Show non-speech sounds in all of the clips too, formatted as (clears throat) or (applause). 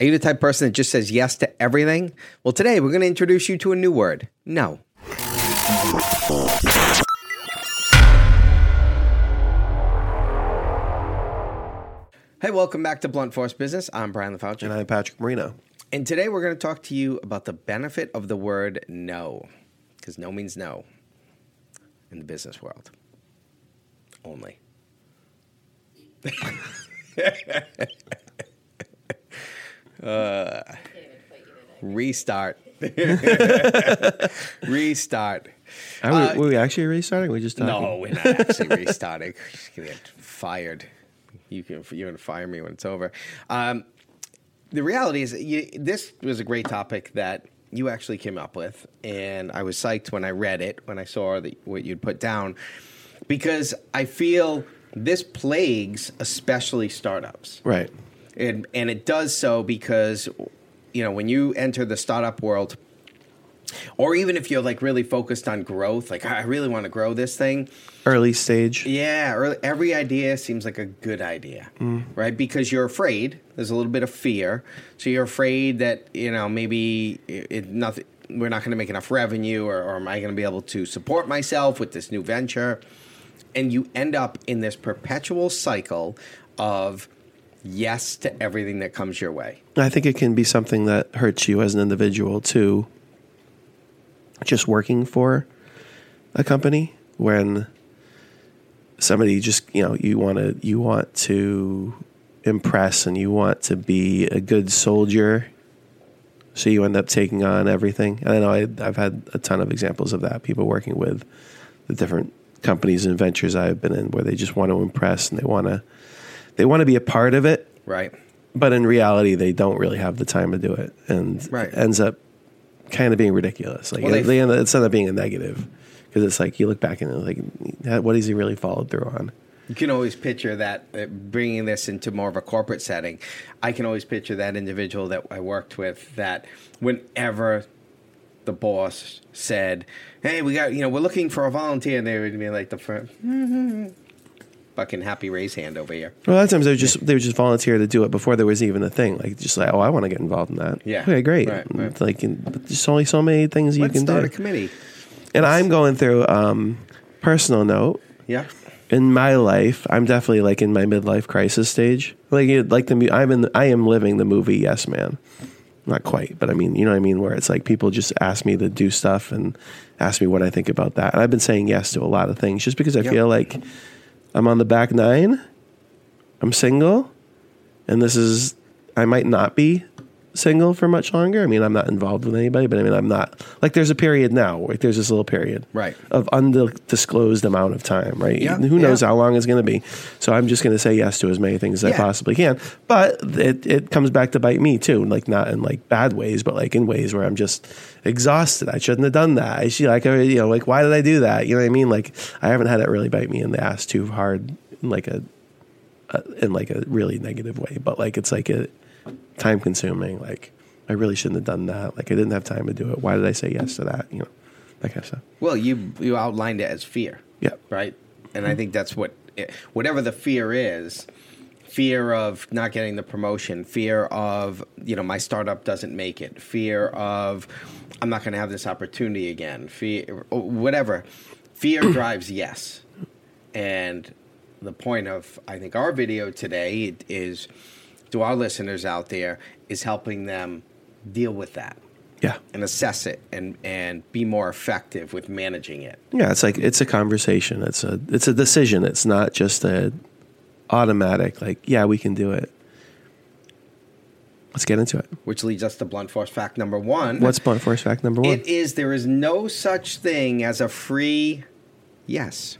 Are you the type of person that just says yes to everything? Well, today we're going to introduce you to a new word no. Hey, welcome back to Blunt Force Business. I'm Brian LaFauci. And I'm Patrick Marino. And today we're going to talk to you about the benefit of the word no. Because no means no in the business world. Only. (laughs) uh, restart. (laughs) restart. Are we, Uh, were we actually restarting? We just talking? No, we're not actually (laughs) restarting. You're gonna get fired. You can you're gonna fire me when it's over. Um, the reality is, you, this was a great topic that you actually came up with, and I was psyched when I read it when I saw the, what you'd put down, because I feel this plagues especially startups Right. And and it does so because you know when you enter the startup world or even if you're like really focused on growth like i really want to grow this thing Early stage. yeah early, every idea seems like a good idea mm. right? Because you're afraid. There's a little bit of fear. So you're afraid that you know maybe it, it nothing we're not going to make enough revenue or, or am i going to be able to support myself with this new venture? And you end up in this perpetual cycle of yes to everything that comes your way I think it can be something that hurts you as an individual too. Just working for a company when somebody just you know you want to you want to impress and you want to be a good soldier so you end up taking on everything and i know I, i've had a ton of examples of that people working with the different companies and ventures i've been in where they just want to impress and they want to they want to be a part of it right but in reality, they don't really have the time to do it, and Right. ends up kind of being ridiculous. Like Well, they- they, end, it's end up being a negative because it's like you look back and it's like, what has he really followed through on? You can always picture that uh, bringing this into more of a corporate setting. I can always picture that individual that I worked with that whenever the boss said, "Hey, we got you know we're looking for a volunteer," and they would be like the first, fucking happy raise hand over here. Well, a lot of times they would just they would just volunteer to do it before there was even a thing. Like just like, oh, I want to get involved in that. Yeah. okay, great. Right, right. Like, but there's only so many things you Let's can start do. a committee. and I'm going through um, personal note. Yeah, in my life, I'm definitely like in my midlife crisis stage. Like like the I'm in I am living the movie Yes Man. Not quite, but I mean, you know what I mean where it's like people just ask me to do stuff and ask me what I think about that. And I've been saying yes to a lot of things just because I Yep. feel like I'm on the back 9. I'm single and this is I might not be single for much longer. I mean, I'm not involved with anybody, but I mean, I'm not like there's a period now. Like there's this little period, Right. of undisclosed amount of time, right? Yeah, Who knows yeah. how long it's going to be? So I'm just going to say yes to as many things as Yeah. I possibly can. But it it comes back to bite me too, like not in like bad ways, but like in ways where I'm just exhausted. I shouldn't have done that. I should like I- you know like why did I do that? You know what I mean? Like I haven't had it really bite me in the ass too hard, in like a, a in like a really negative way. But like it's like a time consuming. Like I really shouldn't have done that. Like I didn't have time to do it. Why did I say yes to that? You know, that kind of stuff. well, you you outlined it as fear. Yeah. right? And I think that's what, eh, whatever the fear is, fear of not getting the promotion, fear of you know my startup doesn't make it, fear of I'm not going to have this opportunity again, fear, whatever. Fear (clears throat) drives yes, and the point of I think our video today is to our listeners out there is helping them deal with that Yeah. and assess it and and be more effective with managing it. Yeah, it's like it's a conversation. It's a it's a decision. It's not just a automatic like, yeah, we can do it. Let's get into it. which leads us to blunt force fact number one. What's blunt force fact number one? it is? There is no such thing as a free yes.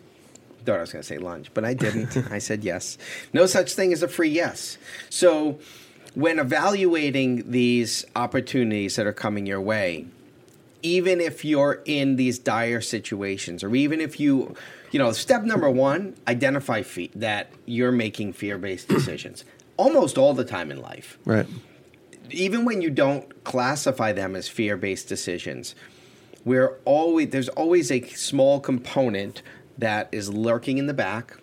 Thought I was going to say lunch, but I didn't. (laughs) I said yes. No such thing as a free yes. So, when evaluating these opportunities that are coming your way, even if you're in these dire situations, or even if you, you know, step number one, identify fe- that you're making fear-based (clears throat) decisions. Almost all the time in life, right. even when you don't classify them as fear-based decisions, we're always there's always a small component that is lurking in the back.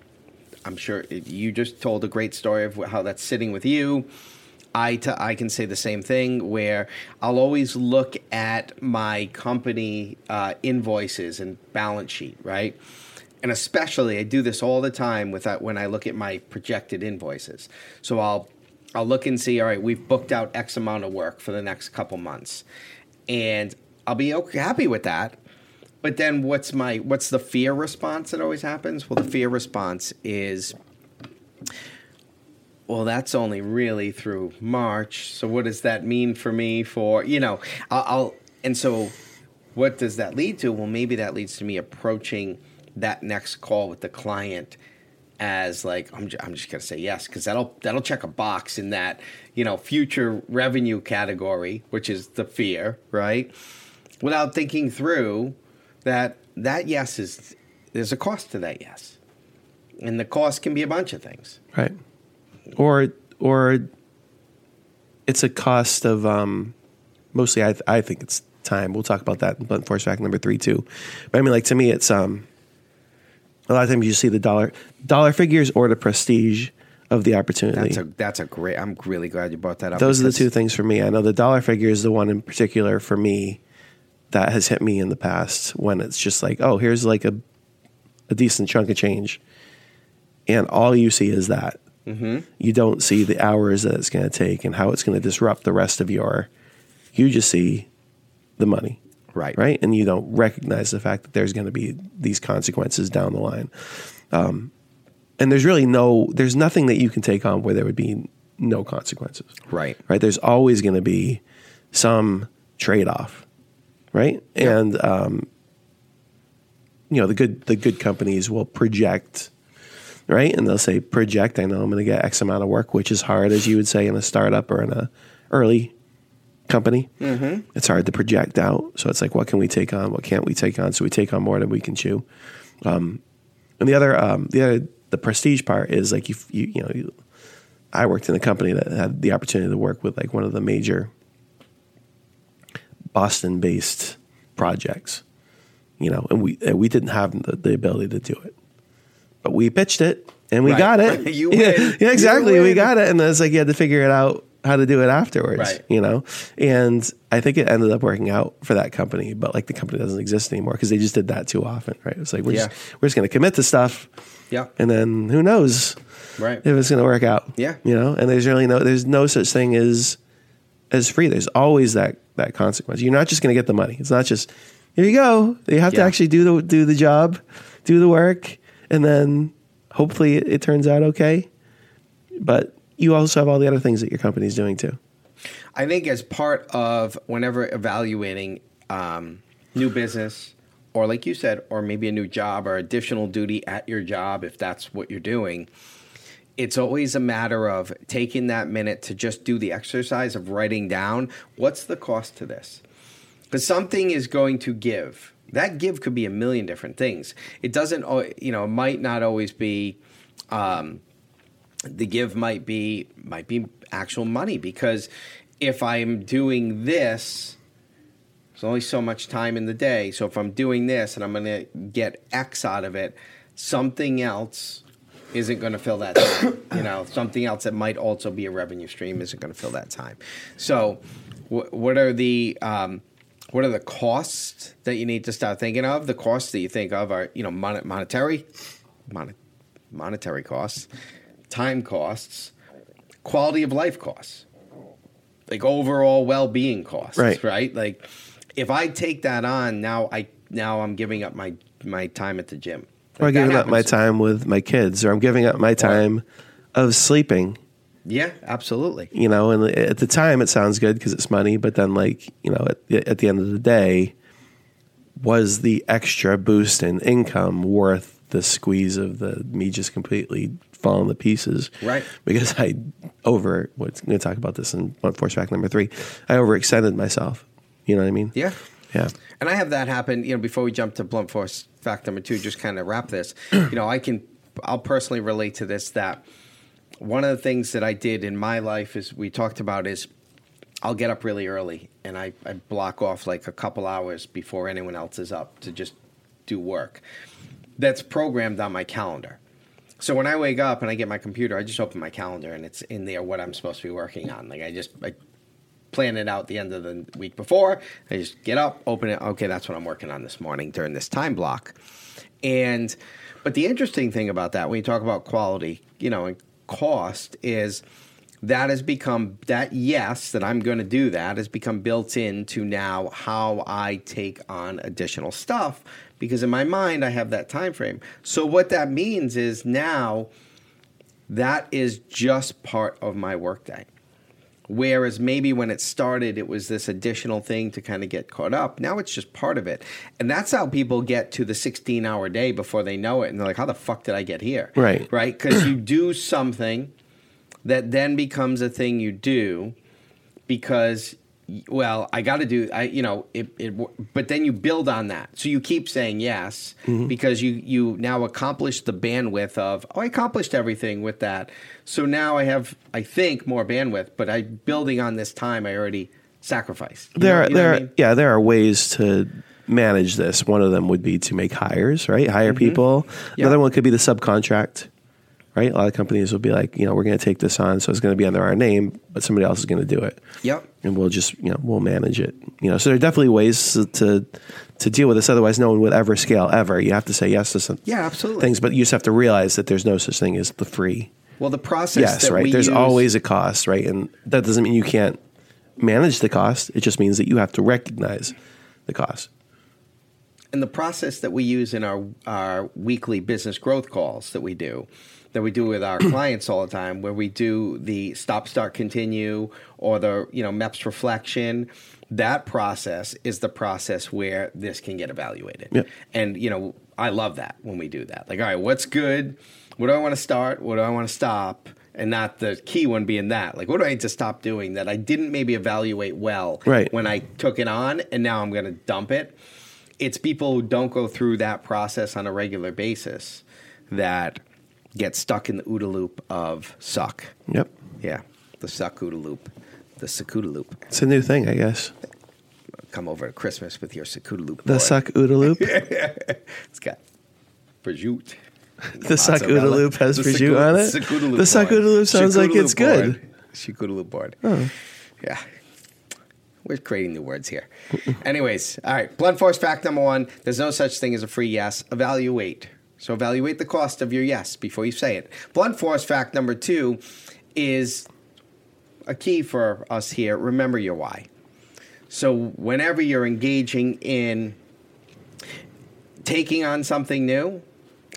I'm sure you just told a great story of how that's sitting with you. I, t- I can say the same thing where I'll always look at my company uh, invoices and balance sheet, right? And especially, I do this all the time with that when I look at my projected invoices. So I'll I'll look and see. All right, we've booked out X amount of work for the next couple months, and I'll be okay, happy with that. But then, what's my what's the fear response that always happens? Well, the fear response is well, that's only really through March. So what does that mean for me? For you know, I'll, I'll and so what does that lead to? Well, maybe that leads to me approaching that next call with the client as like I'm, I'm just gonna say yes because that'll that'll check a box in that you know future revenue category, which is the fear, right? Without thinking through that that yes is there's a cost to that yes, and the cost can be a bunch of things. right or or it's a cost of um mostly i i think it's time we'll talk about that in blunt force fact number three too but i mean like to me it's um a lot of times you see the dollar dollar figures or the prestige of the opportunity That's a that's a great. I'm really glad you brought that up. those are the two things for me i know the dollar figure is the one in particular for me that has hit me in the past when it's just like oh here's like a a decent chunk of change. And all you see is that. Mm-hmm. you don't see the hours that it's going to take and how it's going to disrupt the rest of your you just see the money. Right. right? And you don't recognize the fact that there's going to be these consequences down the line. Um, and there's really no there's nothing that you can take on where there would be no consequences. Right. right? There's always going to be some trade-off right? Yeah. and um, you know the good the good companies will project right? And they'll say project i know i'm going to get x amount of work which is hard as you would say in a startup or in a early company. Mm-hmm. it's hard to project out. So it's like what can we take on? What can't we take on? So we take on more than we can chew. Um, and the other um, the other the prestige part is like you you, you know you, i worked in a company that had the opportunity to work with like one of the major boston based projects you know and we and we didn't have the, the ability to do it but we pitched it and we Right. got it (laughs) You yeah, win. (laughs) yeah exactly You we got it and then it's like you had to figure it out how to do it afterwards Right. you know and i think it ended up working out for that company but like the company doesn't exist anymore because they just did that too often right it's like we're Yeah. just we're just going to commit to stuff Yeah. and then who knows Right. if it's going to work out Yeah. you know and there's really no there's no such thing as as free there's always that that consequence. You're not just going to get the money. It's not just here you go. You have to actually do the do the job do the work and then hopefully it, it turns out okay. But you also have all the other things that your company's doing too. I think as part of whenever evaluating um, new business, or like you said, or maybe a new job or additional duty at your job, if that's what you're doing, it's always a matter of taking that minute to just do the exercise of writing down what's the cost to this. Because something is going to give. That give could be a million different things. It doesn't, you know, it might not always be. Um, the give might be might be actual money because if I'm doing this, there's only so much time in the day. So if I'm doing this and I'm going to get X out of it, something else isn't going to fill that time. (coughs) you know, something else that might also be a revenue stream isn't going to fill that time. So, wh- what are the um, what are the costs that you need to start thinking of? The costs that you think of are you know mon- monetary, mon- monetary costs, time costs, quality of life costs, like overall well being costs. Right. Right. Like if I take that on now, I now I'm giving up my my time at the gym. Or Like, that giving up my time with my kids or i'm giving up my time of sleeping Yeah, absolutely. you know and at the time it sounds good because it's money but then like you know at, at the end of the day was the extra boost in income worth the squeeze of the me just completely falling to pieces Right. because i over what's going to talk about this in blunt force fact number three i overextended myself you know what i mean Yeah. Yeah And I have that happen, you know, before we jump to blunt force fact number two, just kind of wrap this. (clears throat) you know, I can, I'll personally relate to this that one of the things that I did in my life is we talked about is I'll get up really early and I, I block off like a couple hours before anyone else is up to just do work. That's programmed on my calendar. So when I wake up and I get my computer, I just open my calendar and it's in there what I'm supposed to be working on. Like I just I plan it out the end of the week before. I just get up, open it. Okay, that's what I'm working on this morning during this time block. And but the interesting thing about that when you talk about quality, you know, and cost is that has become that yes that i'm going to do that has become built into now how i take on additional stuff because in my mind i have that time frame so what that means is now that is just part of my workday whereas maybe when it started it was this additional thing to kind of get caught up. Now it's just part of it. And that's how people get to the 16 hour day before they know it and they're like how the fuck did i get here? Right. right? Because you do something that then becomes a thing you do because well i got to do i you know it, it but then you build on that. So you keep saying yes because you you now accomplish the bandwidth of oh i accomplished everything with that. So now i have i think more bandwidth but i building on this time i already sacrificed. You there know- are there I mean? yeah there are ways to manage this. One of them would be to make hires right? Hire people. Mm-hmm. Yeah. another one could be the subcontract right? A lot of companies will be like you know we're going to take this on so it's going to be under our name but somebody else is going to do it. Yep. And we'll just you know we'll manage it. You know so there are definitely ways to to, to deal with this. Otherwise no one would ever scale ever. You have to say yes to some yeah absolutely. things but you just have to realize that there's no such thing as the free. Well the process yes right? There's use- always a cost right? And that doesn't mean you can't manage the cost. It just means that you have to recognize the cost. And the process that we use in our our weekly business growth calls that we do that we do with our (clears throat) clients all the time where we do the stop start continue or the you know MEPS reflection that process is the process where this can get evaluated. And you know I love that when we do that. Like all right what's good? What do I want to start? What do I want to stop? And not the key one being that. Like what do I need to stop doing that I didn't maybe evaluate well Right. when I took it on and now I'm going to dump it? It's people who don't go through that process on a regular basis that get stuck in the OODA loop of suck. yep Yeah, the suck OODA loop, the Sakuda loop. it's a new thing i guess Come over to Christmas with your Sakuda loop. the boy. suck OODA loop (laughs) It's got prosciutto. (laughs) the suck OODA loop has prosciutto on it the suck board. OODA loop sounds Sakuda like it's board. good Sakuda loop board. Oh. Yeah. We're creating new words here. Anyways, all right. Blunt force fact number one there's no such thing as a free yes. Evaluate. So evaluate the cost of your yes before you say it. Blunt force fact number two is a key for us here. Remember your why. So whenever you're engaging in taking on something new,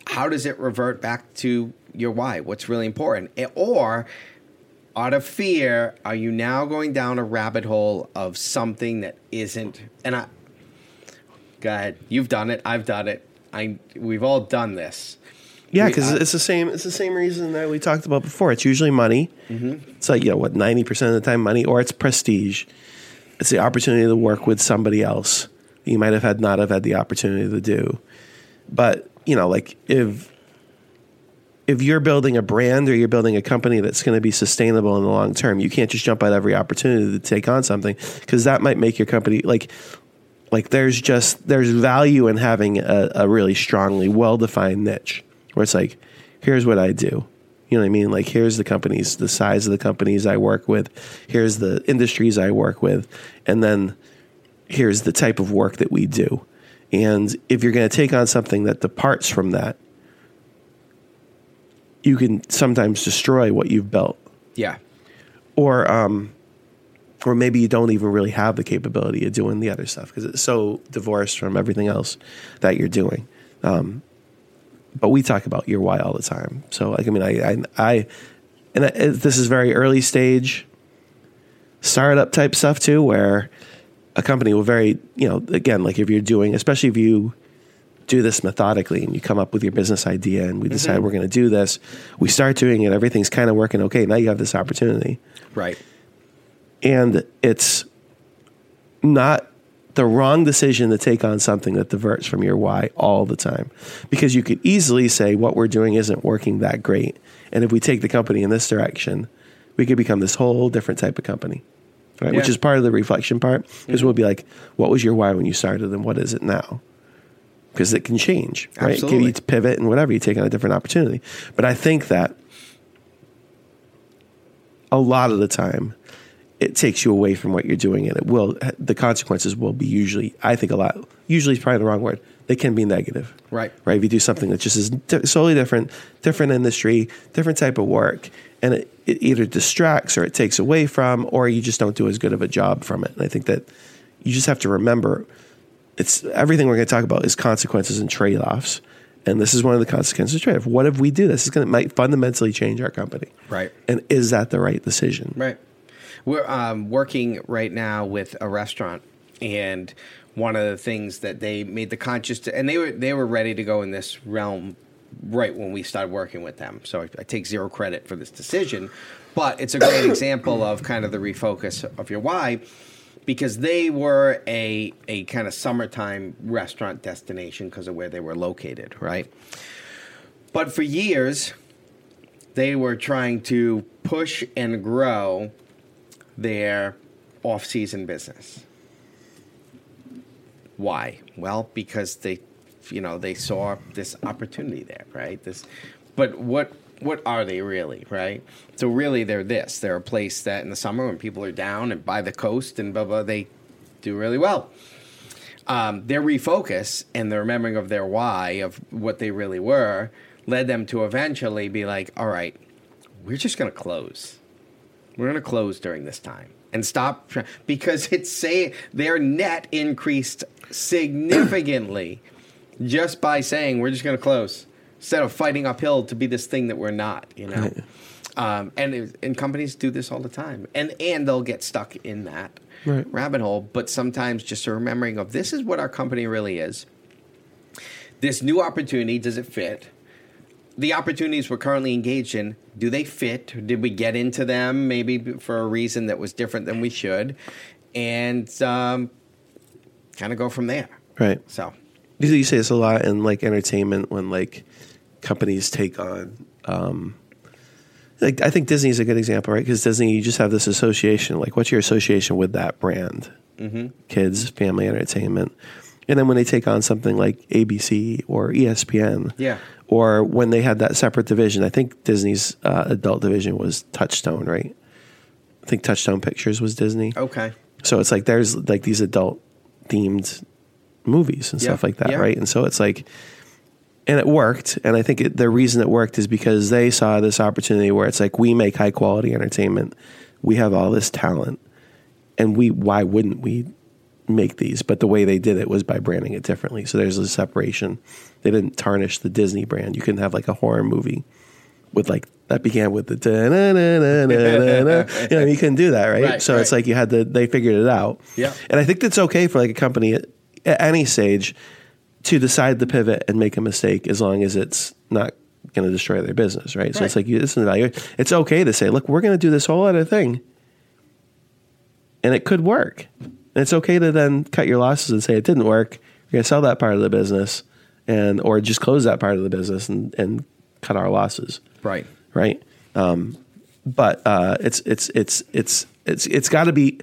how does it revert back to your why? What's really important? Or out of fear, are you now going down a rabbit hole of something that isn't? And I, go ahead. You've done it. I've done it. I. We've all done this. Yeah, because uh, it's the same. It's the same reason that we talked about before. It's usually money. Mm-hmm. It's like you know what ninety percent of the time money, or it's prestige. It's the opportunity to work with somebody else that you might have had not have had the opportunity to do. But you know, like if if you're building a brand or you're building a company that's going to be sustainable in the long term, you can't just jump at every opportunity to take on something because that might make your company like like there's just there's value in having a, a really strongly well defined niche where it's like here's what I do. You know what I mean? Like here's the companies, the size of the companies I work with, here's the industries I work with, and then here's the type of work that we do. And if you're going to take on something that departs from that, you can sometimes destroy what you've built Yeah. or um, or maybe you don't even really have the capability of doing the other stuff because it's so divorced from everything else that you're doing. Um, but we talk about your why all the time. So like I mean I I, I and I, this is very early stage startup type stuff too, where a company will very you know again like if you're doing especially if you do this methodically and you come up with your business idea and we decide we're going to do this we start doing it everything's kind of working okay now you have this opportunity Right. And it's not the wrong decision to take on something that diverts from your why all the time because you could easily say what we're doing isn't working that great and if we take the company in this direction we could become this whole different type of company right which is part of the reflection part because mm-hmm. we'll be like what was your why when you started and what is it now because it can change, right? Absolutely. you to pivot and whatever. You take on a different opportunity. But I think that a lot of the time it takes you away from what you're doing and it will the consequences will be usually i think a lot usually is probably the wrong word they can be negative Right. right if you do something that just is di- solely different different industry different type of work and it, it either distracts or it takes away from or you just don't do as good of a job from it and i think that you just have to remember it's everything we're going to talk about is consequences and trade-offs and this is one of the consequences of trade-off what if we do this it's going to might fundamentally change our company Right. and is that the right decision Right. We're um, working right now with a restaurant, and one of the things that they made the conscious, and they were they were ready to go in this realm right when we started working with them. So I, I take zero credit for this decision, but it's a great (coughs) example of kind of the refocus of your why. Because they were a a kind of summertime restaurant destination because of where they were located, right? But for years, they were trying to push and grow their off-season business. Why? Well, because they, you know, they saw this opportunity there, right? This, but what what are they really, right? So really, they're this. They're a place that in the summer when people are down and by the coast and blah blah, they do really well. Um, their refocus and the remembering of their why of what they really were led them to eventually be like, all right, we're just going to close. We're going to close during this time and stop because it's say their net increased significantly just by saying we're just going to close instead of fighting uphill to be this thing that we're not. You know, um, and it- and companies do this all the time, and and they'll get stuck in that Right. rabbit hole. But sometimes just a remembering of this is what our company really is. This new opportunity does it fit? The opportunities we're currently engaged in, do they fit? Did we get into them maybe for a reason that was different than we should? And um, kind of go from there. right So, You you say this a lot in like entertainment when like companies take on. Um, like I think Disney is a good example, right? Because Disney, you just have this association. Like, what's your association with that brand? Mm-hmm. Kids, family entertainment, and then when they take on something like ABC or ESPN, Yeah. Or when they had that separate division, I think Disney's uh, adult division was Touchstone, right? I think Touchstone Pictures was Disney. okay. So it's like there's like these adult themed movies and Yeah, stuff like that, yeah. right? And so it's like, and it worked. And I think it, the reason it worked is because they saw this opportunity where it's like we make high quality entertainment, we have all this talent, and we why wouldn't we make these? But the way they did it was by branding it differently. So there's a separation. They didn't tarnish the Disney brand. You couldn't have like a horror movie with like that began with the da-na-na-na-na-na. you know you couldn't do that right, Right, so it's like you had to they figured it out Yeah. and i think that's okay for like a company at, at any stage to decide to pivot and make a mistake as long as it's not going to destroy their business right, so it's like you listen to value it's okay to say look we're going to do this whole other thing and it could work and it's okay to then cut your losses and say it didn't work you're going to sell that part of the business and or just close that part of the business and, and cut our losses Right. right? Um, but uh, it's it's it's it's it's it's got to be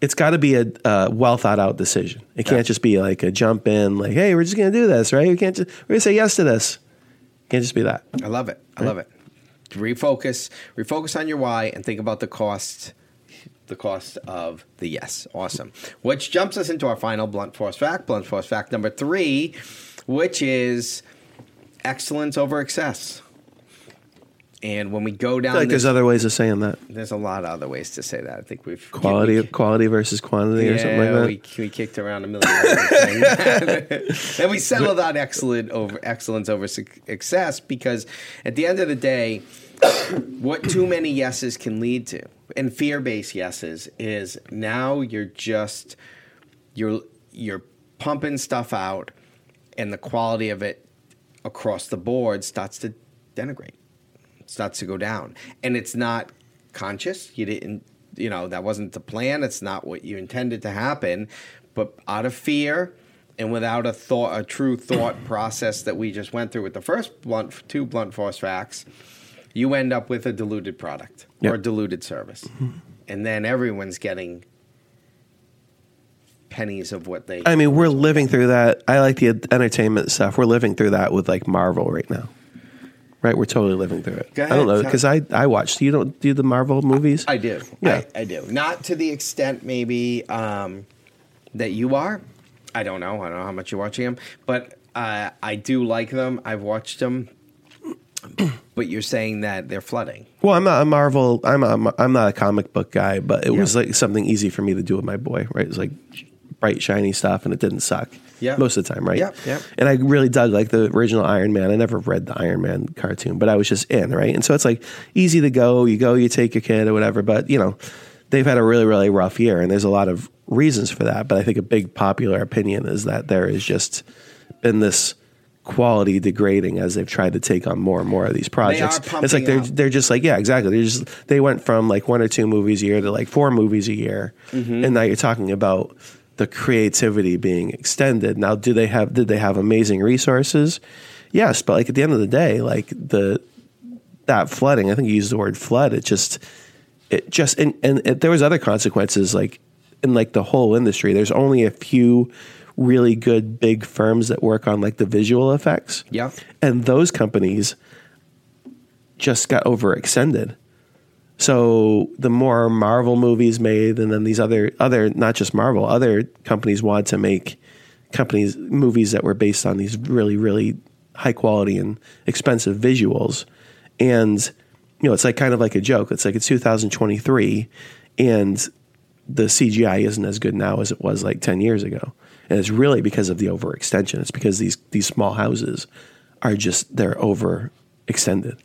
it's got to be a uh, well thought out decision. It can't Yeah. just be like a jump in, like, hey, we're just gonna do this, right? We can't just we're gonna say yes to this. It can't just be that. I love it. I love it. Refocus. Refocus on your why and think about the cost. The cost of the yes. Awesome. Which jumps us into our final blunt force fact. Blunt force fact number three, which is excellence over excess. And when we go I down, feel like this, there's other ways of saying that. there's a lot of other ways to say that. I think we've Quality we- quality versus quantity or something like that. we, we kicked around a million (laughs) (laughs) and we settled on excellent over excellence over suc- excess because at the end of the day, (coughs) what too many yeses can lead to, and fear-based yeses, is now you're just you're you're pumping stuff out, and the quality of it across the board starts to denigrate starts to go down. And it's not conscious. You didn't you know that wasn't the plan. It's not what you intended to happen. But out of fear and without a thought a true thought process that we just went through with the first blunt two blunt force facts you end up with a diluted product or a diluted service and then everyone's getting pennies of what they. I mean, we're living through that. I like the entertainment stuff. We're living through that with like Marvel right now. Right, we're totally living through it. Go I don't know because I I watched. You don't do the Marvel movies? I do. Yeah. I, I do. Not to the extent maybe um, that you are. I don't know. I don't know how much you're watching them, but uh, I do like them. I've watched them. (clears throat) But you're saying that they're flooding. Well, I'm not a Marvel. I'm a, I'm not a comic book guy, but it Yeah. was like something easy for me to do with my boy. Right, it was like bright, shiny stuff, and it didn't suck. Yeah. most of the time, right? Yep, yep. And I really dug like the original Iron Man. I never read the Iron Man cartoon, but I was just in right, and so it's like easy to go. You go, you take your kid or whatever. But you know, they've had a really, really rough year, and there's a lot of reasons for that. But I think a big popular opinion is that there has just been this quality degrading as they've tried to take on more and more of these projects. it's like they're out. they're just like yeah, exactly. They just they went from like one or two movies a year to like four movies a year, Mm-hmm. and now you're talking about the creativity being extended. Now, do they have did they have amazing resources? Yes, but like at the end of the day, like the that flooding, I think you used the word flood. It just it just and and it, there was other consequences like in like the whole industry. There's only a few really good big firms that work on like the visual effects. Yeah. And those companies just got overextended. So the more Marvel movies made, and then these other other not just Marvel, other companies wanted to make companies movies that were based on these really really high quality and expensive visuals, and you know it's like kind of like a joke. It's like it's 2023, and the CGI isn't as good now as it was like 10 years ago. And it's really because of the overextension. It's because these these small houses are just they're overextended.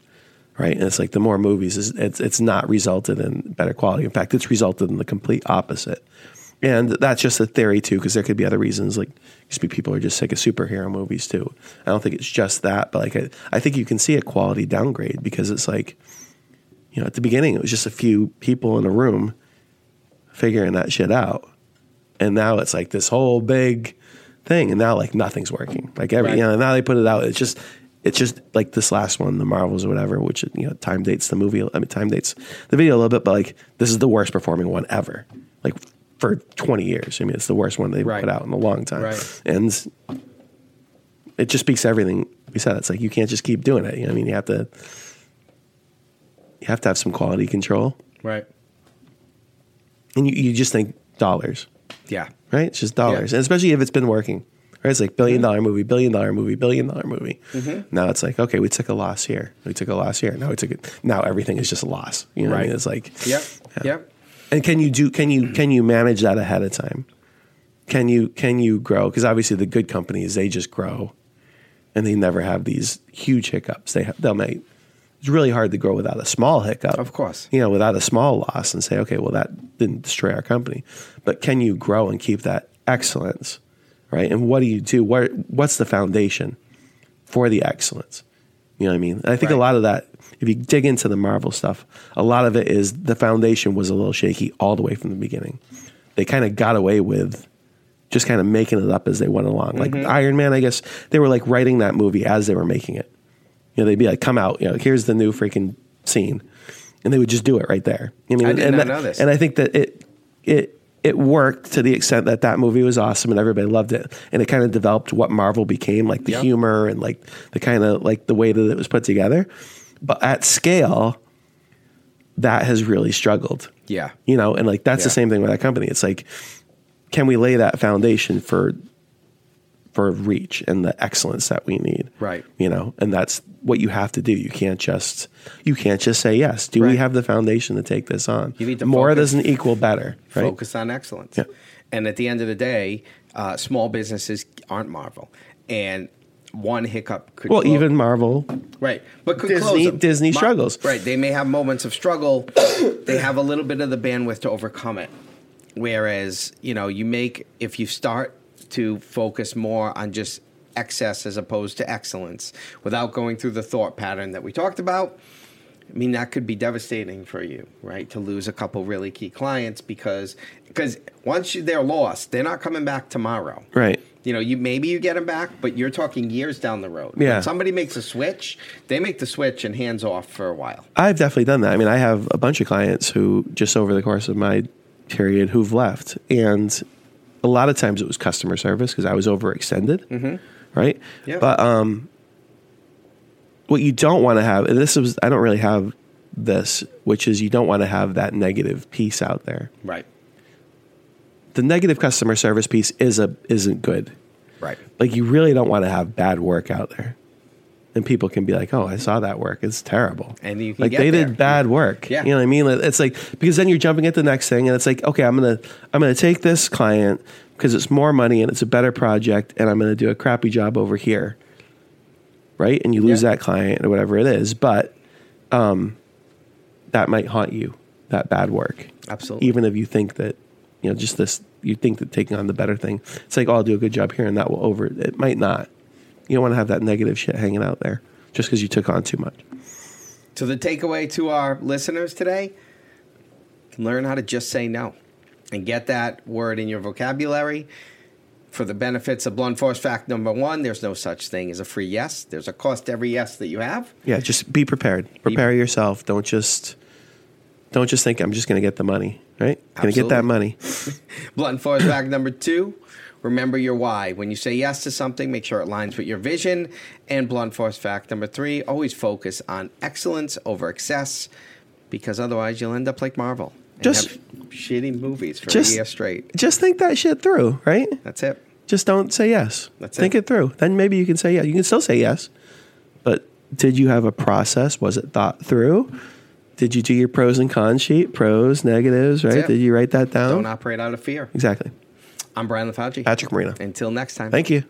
Right? And it's like the more movies is it's it's not resulted in better quality. In fact, it's resulted in the complete opposite. And that's just a theory too, because there could be other reasons. Like, just be people are just sick of superhero movies too. I don't think it's just that, but like I, I think you can see a quality downgrade because it's like, you know, at the beginning it was just a few people in a room figuring that shit out. And now it's like this whole big thing. And now like nothing's working. Like every Right. you know, now they put it out. It's just it's just like this last one, the Marvels or whatever, which you know, time dates the movie I mean time dates the video a little bit, but like this is the worst performing one ever. Like for twenty years. I mean it's the worst one they've Right. put out in a long time. Right. And it just speaks to everything we said. It's like you can't just keep doing it. You know, I mean you have to you have to have some quality control. Right. And you, you just think dollars. Yeah. right? It's just dollars, Yeah. Mm-hmm. and especially if it's been working. Right? It's like billion dollar movie, billion dollar movie, billion dollar movie. Mm-hmm. Now it's like okay, we took a loss here, we took a loss here. Now we took it. Now everything is just a loss. You know, what I Right. mean? It's like Yep. Yeah. Yep. And can you do? Can you can you manage that ahead of time? Can you can you grow? Because obviously the good companies they just grow, and they never have these huge hiccups. They ha- they'll make. It's really hard to grow without a small hiccup Of course. you know, without a small loss and say, okay, well, that didn't destroy our company. But can you grow and keep that excellence, right? And what do you do? What, what's the foundation for the excellence? You know what I mean? And I think a lot of that, if you dig into the Marvel stuff, a lot of it is the foundation was a little shaky all the way from the beginning. They kind of got away with just kind of making it up as they went along. Like Mm-hmm. Iron Man, I guess they were like writing that movie as they were making it. You know, they'd be like, "Come out, you know, here's the new freaking scene," and they would just do it right there. I mean, I did and not that- know this. And I think that it it it worked to the extent that that movie was awesome and everybody loved it, and it kind of developed what Marvel became, like the Yeah. humor and like the kind of like the way that it was put together. But at scale, that has really struggled Yeah. you know and like that's the same thing with that company it's like can we lay that foundation for for reach and the excellence that we need Right. you know and that's what you have to do you can't just you can't just say yes do we have the foundation to take this on You need to more focus- doesn't equal better right Focus on excellence. Yeah. And at the end of the day, uh, small businesses aren't Marvel. And one hiccup could well clo- even marvel right, but could Disney- close. Disney struggles. Right, they may have moments of struggle. (coughs) they have a little bit of the bandwidth to overcome it. Whereas you know, you make if you start to focus more on just excess as opposed to excellence, without going through the thought pattern that we talked about. I mean, that could be devastating for you, right? To lose a couple really key clients because because once you, they're lost, they're not coming back tomorrow. right You know, you maybe you get them back, but you're talking years down the road. Yeah. When somebody makes a switch, they make the switch and hands off for a while. I've definitely done that. I mean, I have a bunch of clients who just over the course of my period who've left, and a lot of times it was customer service because I was overextended, mm-hmm. right? Yeah. But um, what you don't want to have, and this is I don't really have this, which is you don't want to have that negative piece out there. Right. The negative customer service piece is a isn't good. Right. Like you really don't want to have bad work out there. And people can be like, "Oh, I saw that work. It's terrible." And you can like they there. did bad work. Yeah. you know what I mean. It's like because then you're jumping at the next thing, and it's like, okay, I'm gonna I'm gonna take this client because it's more money and it's a better project, and I'm gonna do a crappy job over here, right? And you lose Yeah. that client or whatever it is, but um, that might haunt you. That bad work, Absolutely. even if you think that you know just this you think that taking on the better thing it's like oh i'll do a good job here and that will over it might not you don't want to have that negative shit hanging out there just because you took on too much So the takeaway to our listeners today: learn how to just say no, and get that word in your vocabulary. For the benefits of blunt force fact number one, there's no such thing as a free yes. There's a cost to every yes that you have. yeah just be prepared prepare yourself don't just don't just think i'm just going to get the money right I'm going to get that money (laughs) Blunt force fact number two: remember your why. When you say yes to something, make sure it aligns with your vision. And blunt force fact number three: always focus on excellence over excess, because otherwise you'll end up like Marvel. and Just- have shitty movies for just- a year straight. just think that shit through right That's it. just don't say yes That's think it. it. through then maybe you can say yeah. you can still say yes but did you have a process was it thought through did you do your pros and cons sheet pros negatives right did you write that down Don't operate out of fear. exactly I'm Brian LaFauci. patrick marino Until next time. thank you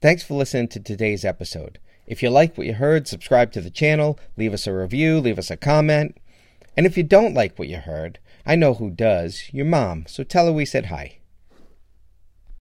Thanks for listening to today's episode. If you like what you heard, subscribe to the channel, leave us a review, leave us a comment. And if you don't like what you heard, I know who does your mom, so tell her we said hi.